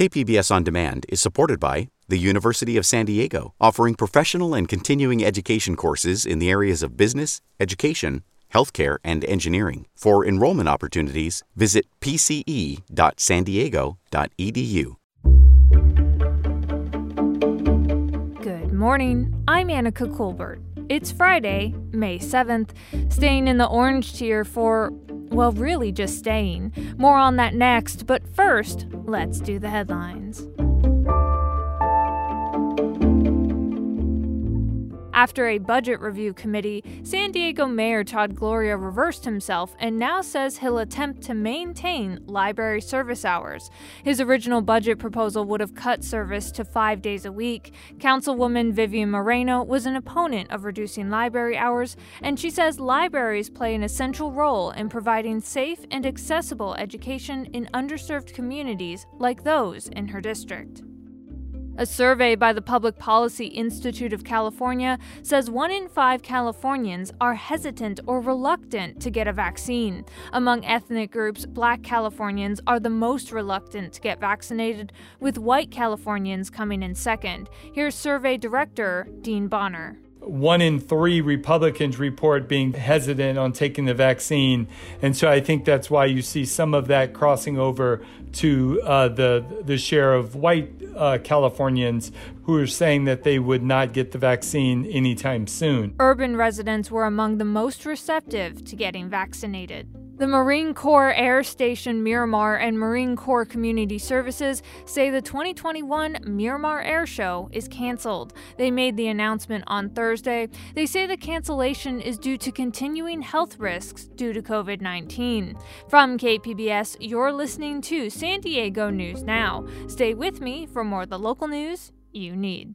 KPBS On Demand is supported by the University of San Diego, offering professional and continuing education courses in the areas of business, education, healthcare, and engineering. For enrollment opportunities, visit pce.sandiego.edu. Good morning. I'm Anica Colbert. It's Friday, May 7th, staying in the orange tier for, well, really just staying. More on that next, but first, let's do the headlines. After a budget review committee, San Diego Mayor Todd Gloria reversed himself and now says he'll attempt to maintain library service hours. His original budget proposal would have cut service to five days a week. Councilwoman Vivian Moreno was an opponent of reducing library hours, and she says libraries play an essential role in providing safe and accessible education in underserved communities like those in her district. A survey by the Public Policy Institute of California says one in five Californians are hesitant or reluctant to get a vaccine. Among ethnic groups, black Californians are the most reluctant to get vaccinated, with white Californians coming in second. Here's survey director Dean Bonner one in three Republicans report being hesitant on taking the vaccine. And so I think that's why you see some of that crossing over to uh, the, the share of white uh, Californians who are saying that they would not get the vaccine anytime soon. Urban residents were among the most receptive to getting vaccinated. The Marine Corps Air Station Miramar and Marine Corps Community Services say the 2021 Miramar Air Show is canceled. They made the announcement on Thursday. They say the cancellation is due to continuing health risks due to COVID 19. From KPBS, you're listening to San Diego News Now. Stay with me for more of the local news you need.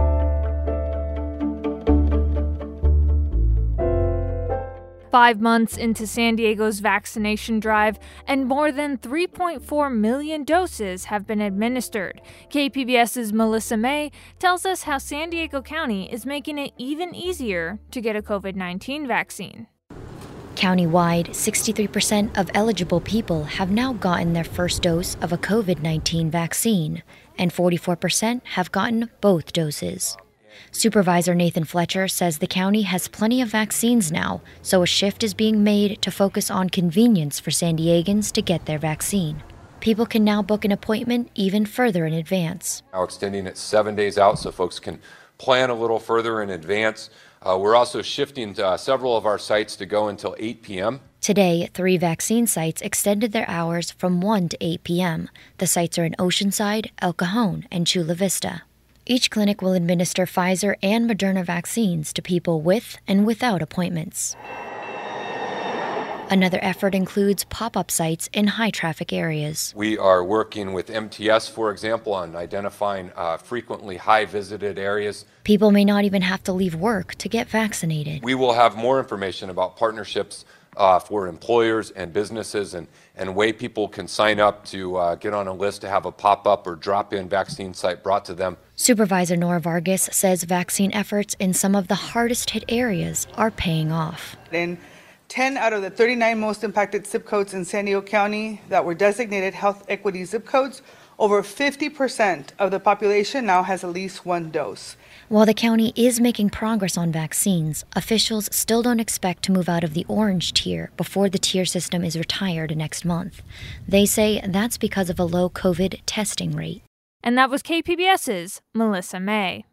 Five months into San Diego's vaccination drive, and more than 3.4 million doses have been administered. KPBS's Melissa Mae tells us how San Diego County is making it even easier to get a COVID 19 vaccine. Countywide, 63% of eligible people have now gotten their first dose of a COVID 19 vaccine, and 44% have gotten both doses. Supervisor Nathan Fletcher says the county has plenty of vaccines now, so a shift is being made to focus on convenience for San Diegans to get their vaccine. People can now book an appointment even further in advance. Now extending it seven days out so folks can plan a little further in advance. Uh, we're also shifting uh, several of our sites to go until 8 p.m. Today, three vaccine sites extended their hours from 1 to 8 p.m. The sites are in Oceanside, El Cajon, and Chula Vista. Each clinic will administer Pfizer and Moderna vaccines to people with and without appointments. Another effort includes pop up sites in high traffic areas. We are working with MTS, for example, on identifying uh, frequently high visited areas. People may not even have to leave work to get vaccinated. We will have more information about partnerships uh, for employers and businesses and, and way people can sign up to uh, get on a list to have a pop up or drop in vaccine site brought to them. Supervisor Nora Vargas says vaccine efforts in some of the hardest hit areas are paying off. In 10 out of the 39 most impacted zip codes in San Diego County that were designated health equity zip codes, over 50% of the population now has at least one dose. While the county is making progress on vaccines, officials still don't expect to move out of the orange tier before the tier system is retired next month. They say that's because of a low COVID testing rate. And that was KPBS's Melissa Mae.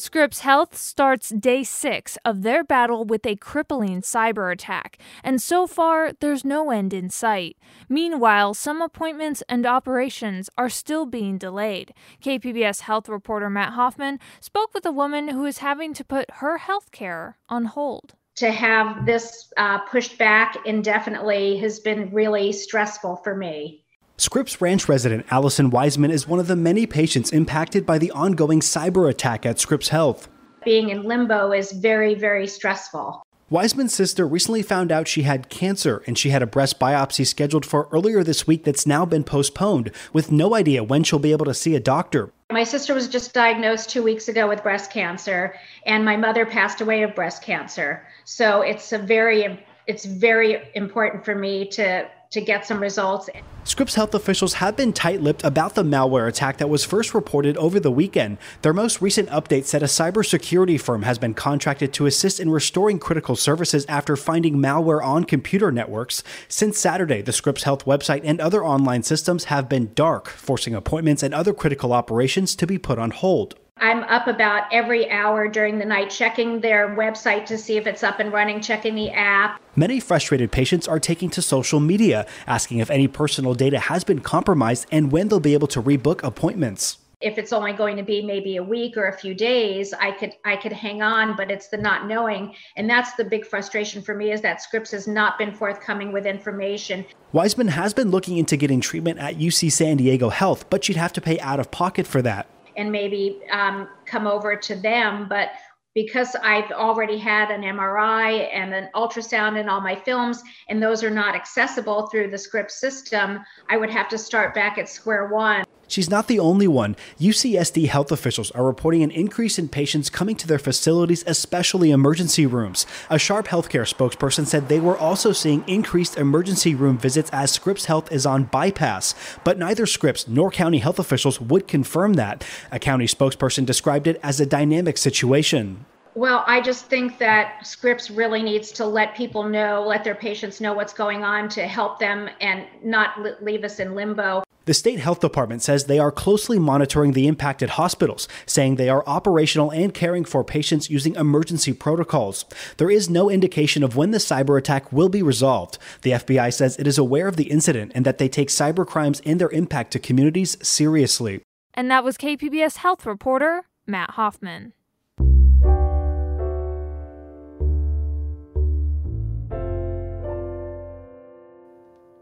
Scripps Health starts day six of their battle with a crippling cyber attack, and so far there's no end in sight. Meanwhile, some appointments and operations are still being delayed. KPBS health reporter Matt Hoffman spoke with a woman who is having to put her health care on hold. To have this uh, pushed back indefinitely has been really stressful for me. Scripps Ranch resident Allison Wiseman is one of the many patients impacted by the ongoing cyber attack at Scripps Health. Being in limbo is very, very stressful. Wiseman's sister recently found out she had cancer and she had a breast biopsy scheduled for earlier this week that's now been postponed, with no idea when she'll be able to see a doctor. My sister was just diagnosed two weeks ago with breast cancer, and my mother passed away of breast cancer. So it's a very it's very important for me to to get some results. Scripps Health officials have been tight lipped about the malware attack that was first reported over the weekend. Their most recent update said a cybersecurity firm has been contracted to assist in restoring critical services after finding malware on computer networks. Since Saturday, the Scripps Health website and other online systems have been dark, forcing appointments and other critical operations to be put on hold. I'm up about every hour during the night checking their website to see if it's up and running, checking the app. Many frustrated patients are taking to social media, asking if any personal data has been compromised and when they'll be able to rebook appointments. If it's only going to be maybe a week or a few days, I could I could hang on, but it's the not knowing, and that's the big frustration for me is that Scripps has not been forthcoming with information. Wiseman has been looking into getting treatment at UC San Diego Health, but she'd have to pay out of pocket for that and maybe um, come over to them. But because I've already had an MRI and an ultrasound in all my films, and those are not accessible through the Scripps system, I would have to start back at square one. She's not the only one. UCSD health officials are reporting an increase in patients coming to their facilities, especially emergency rooms. A Sharp Healthcare spokesperson said they were also seeing increased emergency room visits as Scripps Health is on bypass. But neither Scripps nor county health officials would confirm that. A county spokesperson described it as a dynamic situation. Well, I just think that Scripps really needs to let people know, let their patients know what's going on to help them and not leave us in limbo. The state health department says they are closely monitoring the impacted hospitals, saying they are operational and caring for patients using emergency protocols. There is no indication of when the cyber attack will be resolved. The FBI says it is aware of the incident and that they take cyber crimes and their impact to communities seriously. And that was KPBS health reporter Matt Hoffman.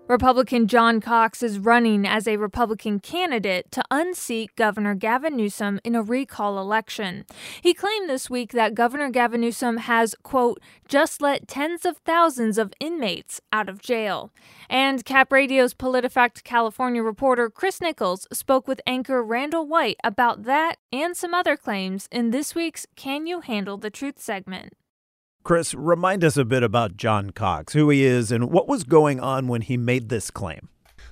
Republican John Cox is running as a Republican candidate to unseat Governor Gavin Newsom in a recall election. He claimed this week that Governor Gavin Newsom has, quote, just let tens of thousands of inmates out of jail. And Cap Radio's PolitiFact California reporter Chris Nichols spoke with anchor Randol White about that and some other claims in this week's Can You Handle the Truth segment. Chris, remind us a bit about John Cox, who he is, and what was going on when he made this claim.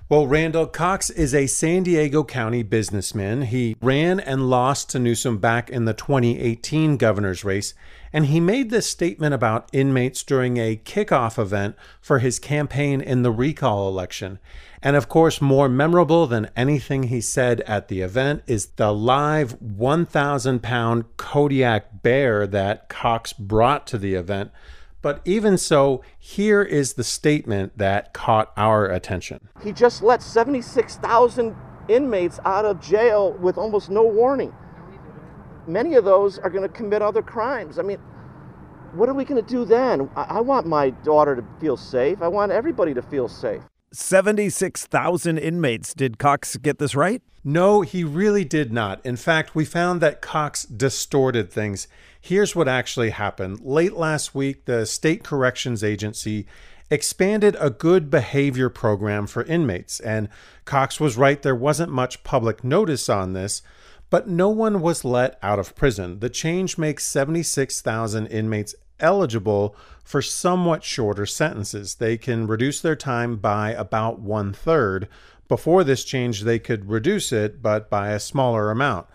Well, Randol Cox is a San Diego County businessman. He ran and lost to Newsom back in the 2018 governor's race, and he made this statement about inmates during a kickoff event for his campaign in the recall election. And of course, more memorable than anything he said at the event is the live 1,000 pound Kodiak bear that Cox brought to the event. But even so, here is the statement that caught our attention. He just let 76,000 inmates out of jail with almost no warning. Many of those are going to commit other crimes. I mean, what are we going to do then? I, want my daughter to feel safe. I want everybody to feel safe. 76,000 inmates. Did Cox get this right? No, he really did not. In fact, we found that Cox distorted things. Here's what actually happened. Late last week, the State Corrections Agency expanded a good behavior program for inmates, and Cox was right, there wasn't much public notice on this, but no one was let out of prison. The change makes 76,000 inmates eligible for somewhat shorter sentences. They can reduce their time by about one third. Before this change, they could reduce it, but by a smaller amount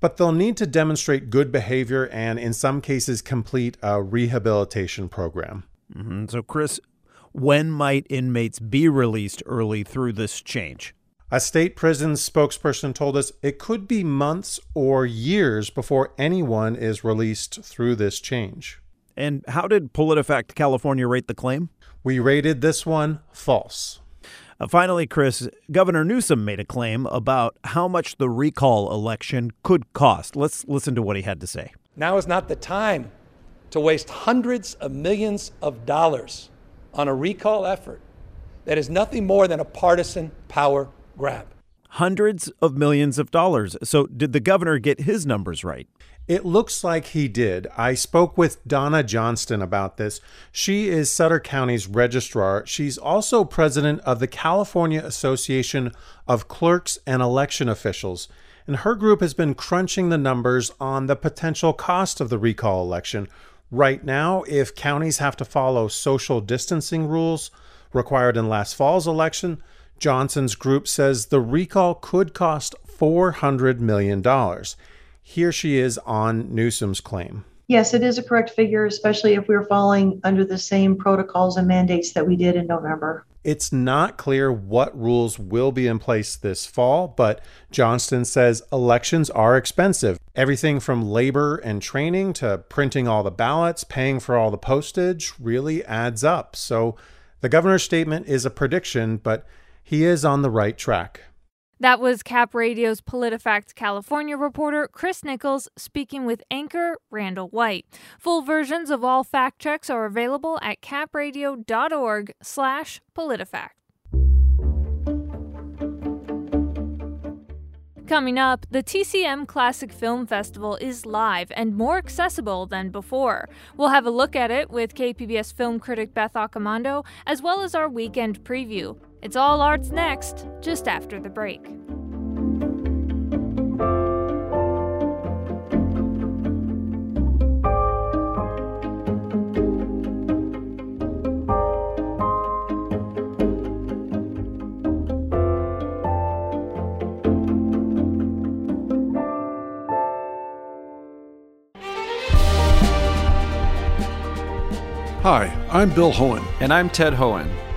but they'll need to demonstrate good behavior and, in some cases, complete a rehabilitation program. Mm-hmm. So, Chris, when might inmates be released early through this change? A state prison spokesperson told us it could be months or years before anyone is released through this change. And how did PolitiFact California rate the claim? We rated this one false. Uh, finally, Chris, Governor Newsom made a claim about how much the recall election could cost. Let's listen to what he had to say. Now is not the time to waste hundreds of millions of dollars on a recall effort that is nothing more than a partisan power grab. Hundreds of millions of dollars. So, did the governor get his numbers right? It looks like he did. I spoke with Donna Johnston about this. She is Sutter County's registrar. She's also president of the California Association of Clerks and Election Officials. And her group has been crunching the numbers on the potential cost of the recall election. Right now, if counties have to follow social distancing rules required in last fall's election, Johnston's group says the recall could cost $400 million. Here she is on Newsom's claim. Yes, it is a correct figure, especially if we're falling under the same protocols and mandates that we did in November. It's not clear what rules will be in place this fall, but Johnston says elections are expensive. Everything from labor and training to printing all the ballots, paying for all the postage really adds up. So the governor's statement is a prediction, but he is on the right track. That was Cap Radio's PolitiFact California reporter Chris Nichols speaking with anchor Randol White. Full versions of all fact checks are available at capradio.org slash PolitiFact. Coming up, the TCM Classic Film Festival is live and more accessible than before. We'll have a look at it with KPBS film critic Beth Accomando, as well as our weekend preview. It's all arts next, just after the break. Hi, I'm Bill Hoehn. And I'm Ted Hoehn.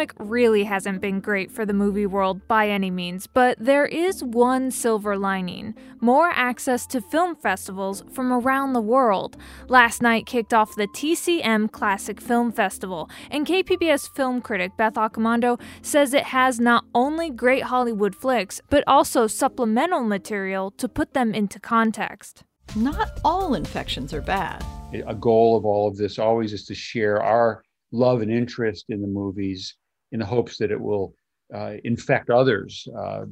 pandemic really hasn't been great for the movie world by any means, but there is one silver lining more access to film festivals from around the world. Last night kicked off the TCM Classic Film Festival, and KPBS film critic Beth Accomando says it has not only great Hollywood flicks, but also supplemental material to put them into context. Not all infections are bad. A goal of all of this always is to share our love and interest in the movies in the hopes that it will uh, infect others, uh,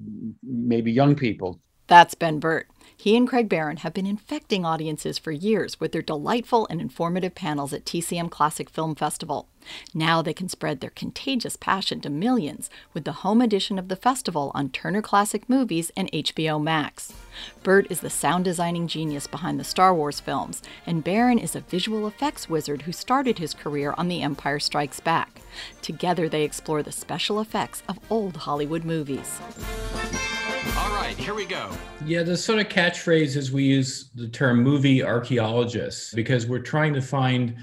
maybe young people. That's Ben Burtt. He and Craig Barron have been infecting audiences for years with their delightful and informative panels at TCM Classic Film Festival. Now they can spread their contagious passion to millions with the home edition of the festival on Turner Classic Movies and HBO Max. Burtt is the sound designing genius behind the Star Wars films, and Barron is a visual effects wizard who started his career on The Empire Strikes Back. Together they explore the special effects of old Hollywood movies. All right, here we go. Yeah, the sort of catchphrase is we use the term movie archaeologists because we're trying to find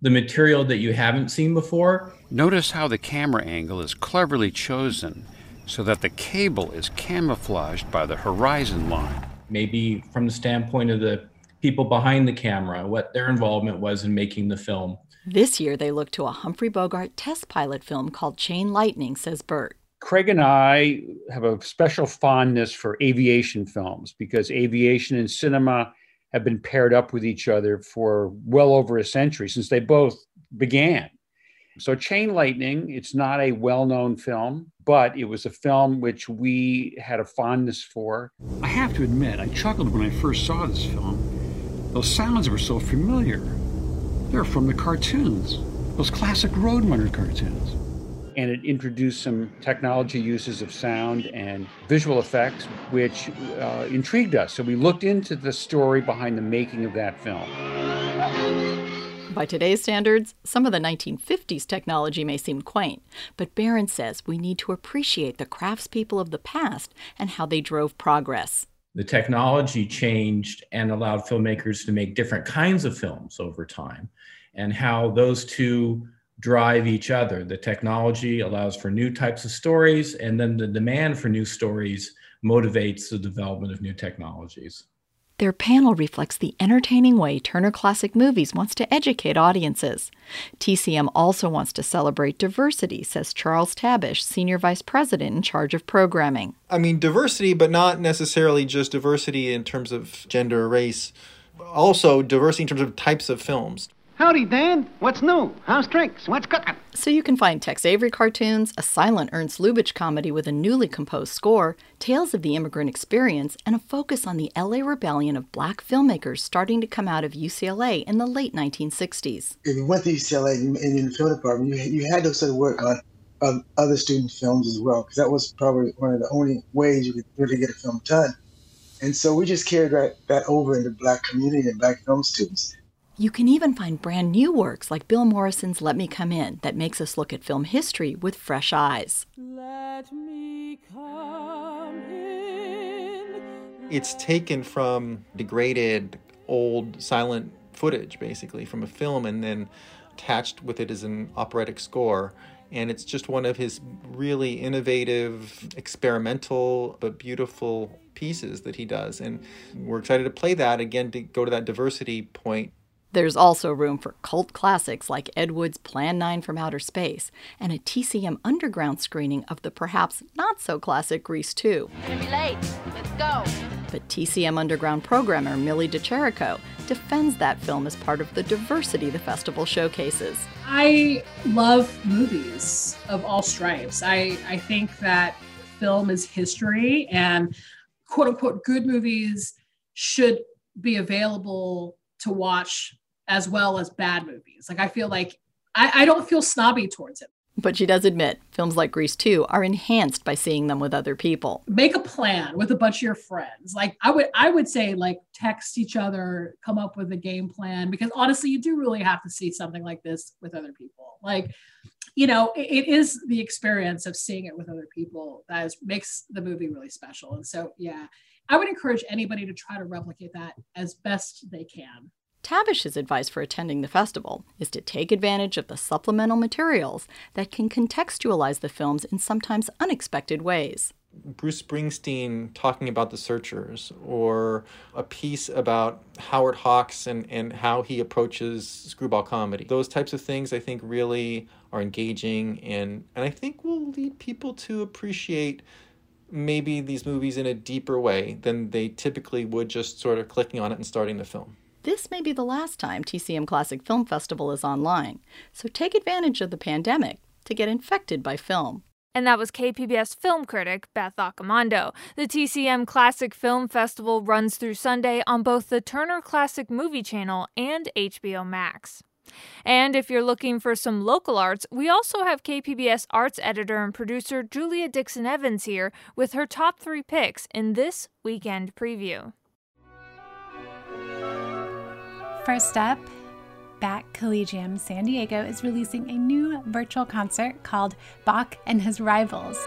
the material that you haven't seen before. Notice how the camera angle is cleverly chosen so that the cable is camouflaged by the horizon line. Maybe from the standpoint of the people behind the camera, what their involvement was in making the film. This year, they looked to a Humphrey Bogart test pilot film called Chain Lightning, says Burtt. Craig and I have a special fondness for aviation films because aviation and cinema have been paired up with each other for well over a century since they both began. So, Chain Lightning, it's not a well known film, but it was a film which we had a fondness for. I have to admit, I chuckled when I first saw this film. Those sounds were so familiar. They're from the cartoons, those classic Roadrunner cartoons and it introduced some technology uses of sound and visual effects, which uh, intrigued us. So we looked into the story behind the making of that film. By today's standards, some of the 1950s technology may seem quaint, but Barron says we need to appreciate the craftspeople of the past and how they drove progress. The technology changed and allowed filmmakers to make different kinds of films over time, and how those two drive each other. The technology allows for new types of stories, and then the demand for new stories motivates the development of new technologies. Their panel reflects the entertaining way Turner Classic Movies wants to educate audiences. TCM also wants to celebrate diversity, says Charles Tabesh, Senior Vice President in charge of programming. I mean, diversity, but not necessarily just diversity in terms of gender or race, also diversity in terms of types of films. Howdy, Dan. What's new? How's tricks? What's cooking? So you can find Tex Avery cartoons, a silent Ernst Lubitsch comedy with a newly composed score, tales of the immigrant experience, and a focus on the LA rebellion of black filmmakers starting to come out of UCLA in the late 1960s. If you went to UCLA and in the film department, you, you had to sort of work on um, other student films as well, because that was probably one of the only ways you could really get a film done. And so we just carried that, that over into black community and black film students. You can even find brand new works like Bill Morrison's Let Me Come In that makes us look at film history with fresh eyes. Let me come in. It's taken from degraded old silent footage, basically, from a film, and then attached with it as an operatic score. And it's just one of his really innovative, experimental, but beautiful pieces that he does. And we're excited to play that again to go to that diversity point there's also room for cult classics like Ed Wood's Plan 9 from Outer Space and a TCM Underground screening of the perhaps not so classic Grease 2. Gonna be late. Let's go. But TCM Underground programmer Millie De Chirico defends that film as part of the diversity the festival showcases. I love movies of all stripes. I, I think that film is history and quote unquote good movies should be available to watch as well as bad movies. Like I feel like I, I don't feel snobby towards it. But she does admit films like Grease 2 are enhanced by seeing them with other people. Make a plan with a bunch of your friends. Like I would I would say like text each other, come up with a game plan because honestly you do really have to see something like this with other people. Like you know, it, it is the experience of seeing it with other people that is, makes the movie really special. And so yeah, I would encourage anybody to try to replicate that as best they can. Tabesh's advice for attending the festival is to take advantage of the supplemental materials that can contextualize the films in sometimes unexpected ways. Bruce Springsteen talking about the searchers, or a piece about Howard Hawks and, and how he approaches screwball comedy. Those types of things I think really are engaging and, and I think will lead people to appreciate maybe these movies in a deeper way than they typically would just sort of clicking on it and starting the film. This may be the last time TCM Classic Film Festival is online, so take advantage of the pandemic to get infected by film. And that was KPBS film critic Beth Accomando. The TCM Classic Film Festival runs through Sunday on both the Turner Classic Movie Channel and HBO Max. And if you're looking for some local arts, we also have KPBS arts editor and producer Julia Dixon Evans here with her top three picks in this weekend preview. First up, Bach Collegium San Diego is releasing a new virtual concert called Bach and His Rivals.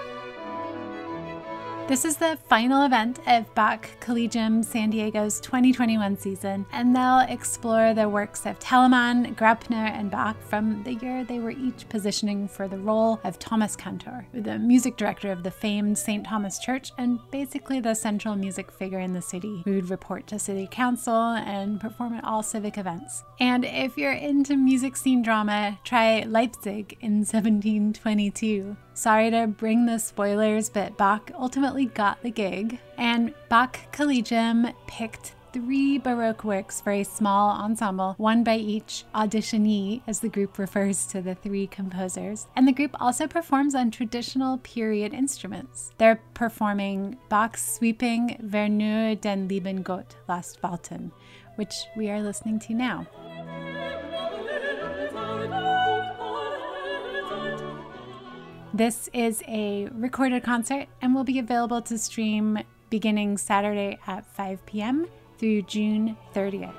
This is the final event of Bach Collegium San Diego's 2021 season, and they'll explore the works of Telemann, Graupner, and Bach from the year they were each positioning for the role of Thomas Cantor, the music director of the famed St. Thomas Church and basically the central music figure in the city, who would report to city council and perform at all civic events. And if you're into music scene drama, try Leipzig in 1722. Sorry to bring the spoilers, but Bach ultimately got the gig, and Bach Collegium picked three Baroque works for a small ensemble, one by each auditionee, as the group refers to the three composers. And the group also performs on traditional period instruments. They're performing Bach's sweeping Verneur den lieben Gott Last Walten, which we are listening to now. This is a recorded concert and will be available to stream beginning Saturday at 5 p.m. through June 30th.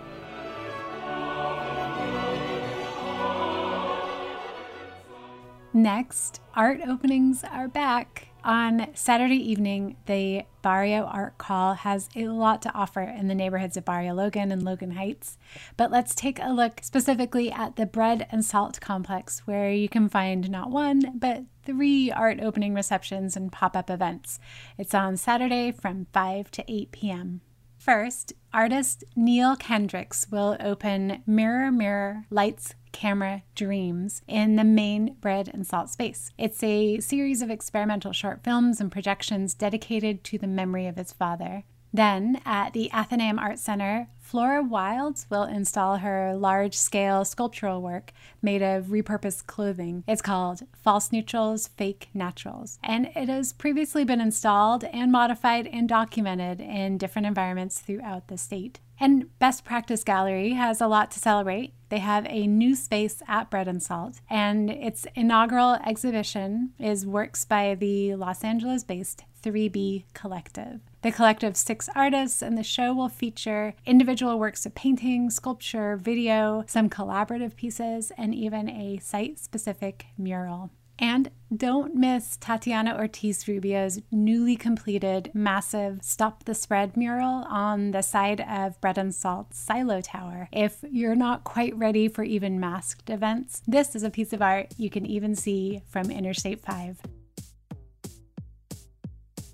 Next, art openings are back. On Saturday evening, the Barrio Art Crawl has a lot to offer in the neighborhoods of Barrio Logan and Logan Heights. But let's take a look specifically at the Bread and Salt Complex, where you can find not one, but three art opening receptions and pop up events. It's on Saturday from 5 to 8 p.m. First, artist Neil Kendricks will open Mirror Mirror Lights Camera Dreams in the main bread and salt space. It's a series of experimental short films and projections dedicated to the memory of his father. Then, at the Athenaeum Art Center, Flora Wilds will install her large scale sculptural work made of repurposed clothing. It's called False Neutrals, Fake Naturals. And it has previously been installed and modified and documented in different environments throughout the state. And Best Practice Gallery has a lot to celebrate. They have a new space at Bread and Salt, and its inaugural exhibition is works by the Los Angeles based 3B Collective. The collective's six artists, and the show will feature individual works of painting, sculpture, video, some collaborative pieces, and even a site specific mural. And don't miss Tatiana Ortiz Rubio's newly completed massive Stop the Spread mural on the side of Bread and Salt's Silo Tower. If you're not quite ready for even masked events, this is a piece of art you can even see from Interstate 5.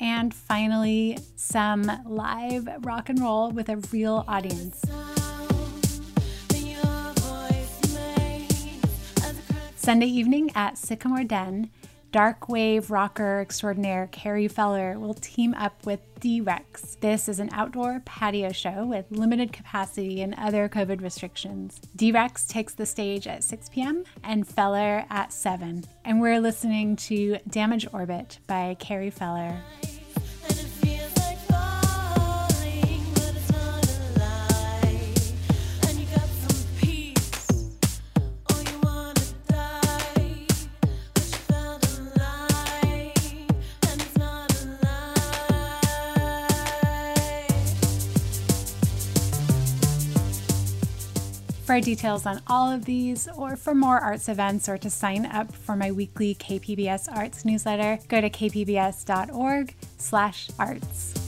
And finally, some live rock and roll with a real audience. Sunday evening at Sycamore Den, dark wave rocker extraordinaire Carrie Feller will team up with D Rex. This is an outdoor patio show with limited capacity and other COVID restrictions. D Rex takes the stage at 6 p.m. and Feller at 7. And we're listening to Damage Orbit by Carrie Feller. For details on all of these, or for more arts events, or to sign up for my weekly KPBS Arts newsletter, go to kpbs.org/arts.